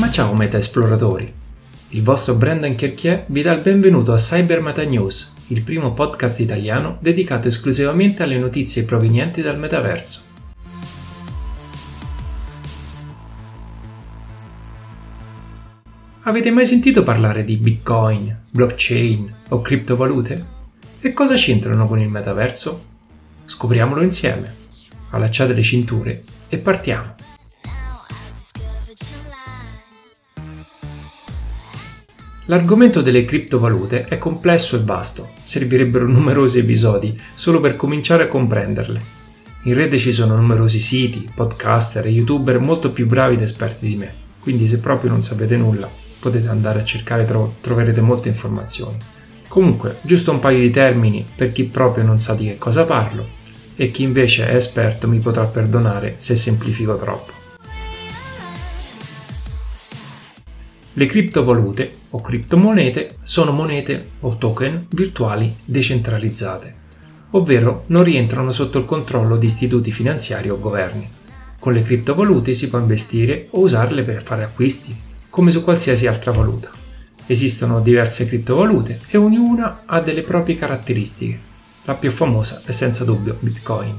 Ma ciao meta esploratori! Il vostro Brendan Cherchier vi dà il benvenuto a Cyber Meta News, il primo podcast italiano dedicato esclusivamente alle notizie provenienti dal metaverso. Avete mai sentito parlare di Bitcoin, blockchain o criptovalute? E cosa c'entrano con il metaverso? Scopriamolo insieme. Allacciate le cinture e partiamo. L'argomento delle criptovalute è complesso e vasto, servirebbero numerosi episodi solo per cominciare a comprenderle. In rete ci sono numerosi siti, podcaster e youtuber molto più bravi ed esperti di me, quindi se proprio non sapete nulla potete andare a cercare e troverete molte informazioni. Comunque, giusto un paio di termini per chi proprio non sa di che cosa parlo e chi invece è esperto mi potrà perdonare se semplifico troppo. Le criptovalute o criptomonete sono monete o token virtuali decentralizzate, ovvero non rientrano sotto il controllo di istituti finanziari o governi. Con le criptovalute si può investire o usarle per fare acquisti, come su qualsiasi altra valuta. Esistono diverse criptovalute e ognuna ha delle proprie caratteristiche. La più famosa è senza dubbio Bitcoin.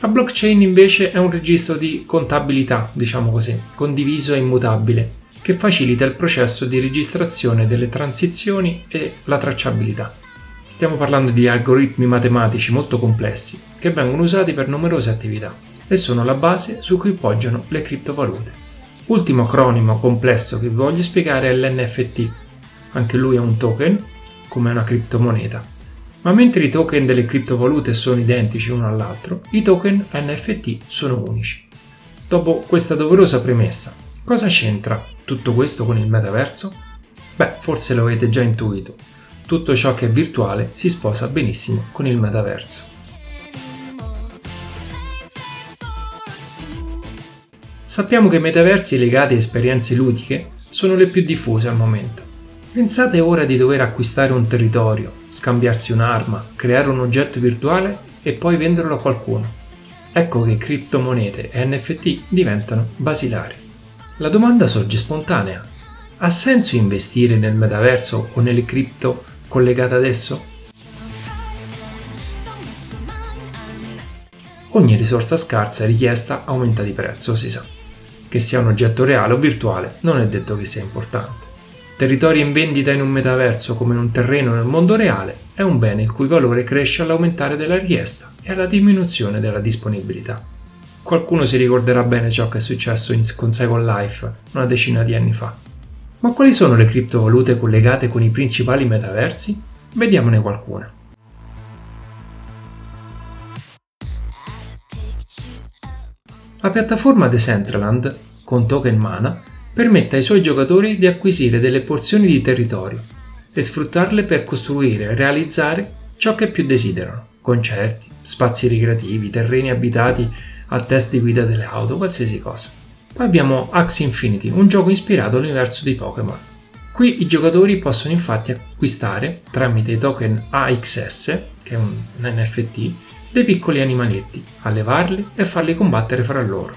La blockchain invece è un registro di contabilità, diciamo così, condiviso e immutabile, che facilita il processo di registrazione delle transizioni e la tracciabilità. Stiamo parlando di algoritmi matematici molto complessi che vengono usati per numerose attività e sono la base su cui poggiano le criptovalute. Ultimo acronimo complesso che vi voglio spiegare è l'NFT. Anche lui è un token, come una criptomoneta. Ma mentre i token delle criptovalute sono identici uno all'altro, i token NFT sono unici. Dopo questa doverosa premessa, cosa c'entra tutto questo con il metaverso? Beh, forse lo avete già intuito. Tutto ciò che è virtuale si sposa benissimo con il metaverso. Sappiamo che metaversi legati a esperienze ludiche sono le più diffuse al momento. Pensate ora di dover acquistare un territorio, scambiarsi un'arma, creare un oggetto virtuale e poi venderlo a qualcuno. Ecco che criptomonete e NFT diventano basilari. La domanda sorge spontanea. Ha senso investire nel metaverso o nelle cripto collegate ad esso? Ogni risorsa scarsa e richiesta aumenta di prezzo, si sa. Che sia un oggetto reale o virtuale non è detto che sia importante. Territori in vendita in un metaverso come in un terreno nel mondo reale è un bene il cui valore cresce all'aumentare della richiesta e alla diminuzione della disponibilità. Qualcuno si ricorderà bene ciò che è successo in, con Second Life una decina di anni fa. Ma quali sono le criptovalute collegate con i principali metaversi? Vediamone qualcuna. La piattaforma Decentraland, con token Mana, permette ai suoi giocatori di acquisire delle porzioni di territorio e sfruttarle per costruire e realizzare ciò che più desiderano, concerti, spazi ricreativi, terreni abitati al test di guida delle auto, qualsiasi cosa. Poi abbiamo Axie Infinity, un gioco ispirato all'universo dei Pokémon. Qui i giocatori possono infatti acquistare, tramite i token AXS, che è un NFT, dei piccoli animaletti, allevarli e farli combattere fra loro.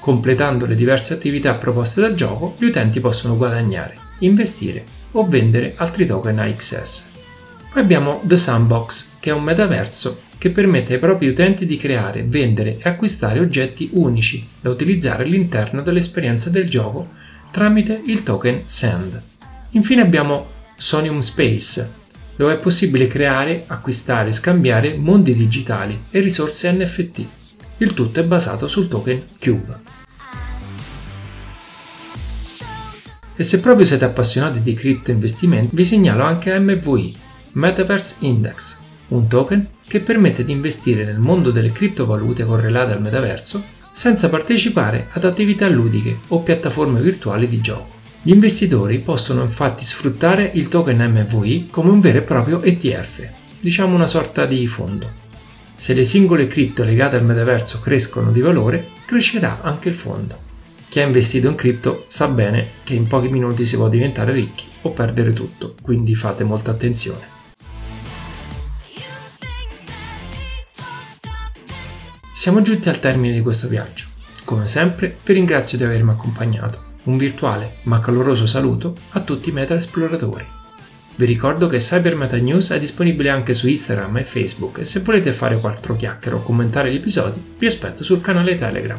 Completando le diverse attività proposte dal gioco, gli utenti possono guadagnare, investire o vendere altri token AXS. Poi abbiamo The Sandbox, che è un metaverso che permette ai propri utenti di creare, vendere e acquistare oggetti unici da utilizzare all'interno dell'esperienza del gioco tramite il token Sand. Infine abbiamo Sonium Space, dove è possibile creare, acquistare e scambiare mondi digitali e risorse NFT. Il tutto è basato sul token Cube. E se proprio siete appassionati di cripto investimenti, vi segnalo anche MVI, Metaverse Index, un token che permette di investire nel mondo delle criptovalute correlate al metaverso senza partecipare ad attività ludiche o piattaforme virtuali di gioco. Gli investitori possono infatti sfruttare il token MVI come un vero e proprio ETF, diciamo una sorta di fondo. Se le singole cripto legate al metaverso crescono di valore, crescerà anche il fondo. Chi ha investito in cripto sa bene che in pochi minuti si può diventare ricchi o perdere tutto, quindi fate molta attenzione. Siamo giunti al termine di questo viaggio. Come sempre vi ringrazio di avermi accompagnato. Un virtuale ma caloroso saluto a tutti i meta esploratori. Vi ricordo che Cyber News è disponibile anche su Instagram e Facebook e se volete fare quattro chiacchiere o commentare gli episodi vi aspetto sul canale Telegram.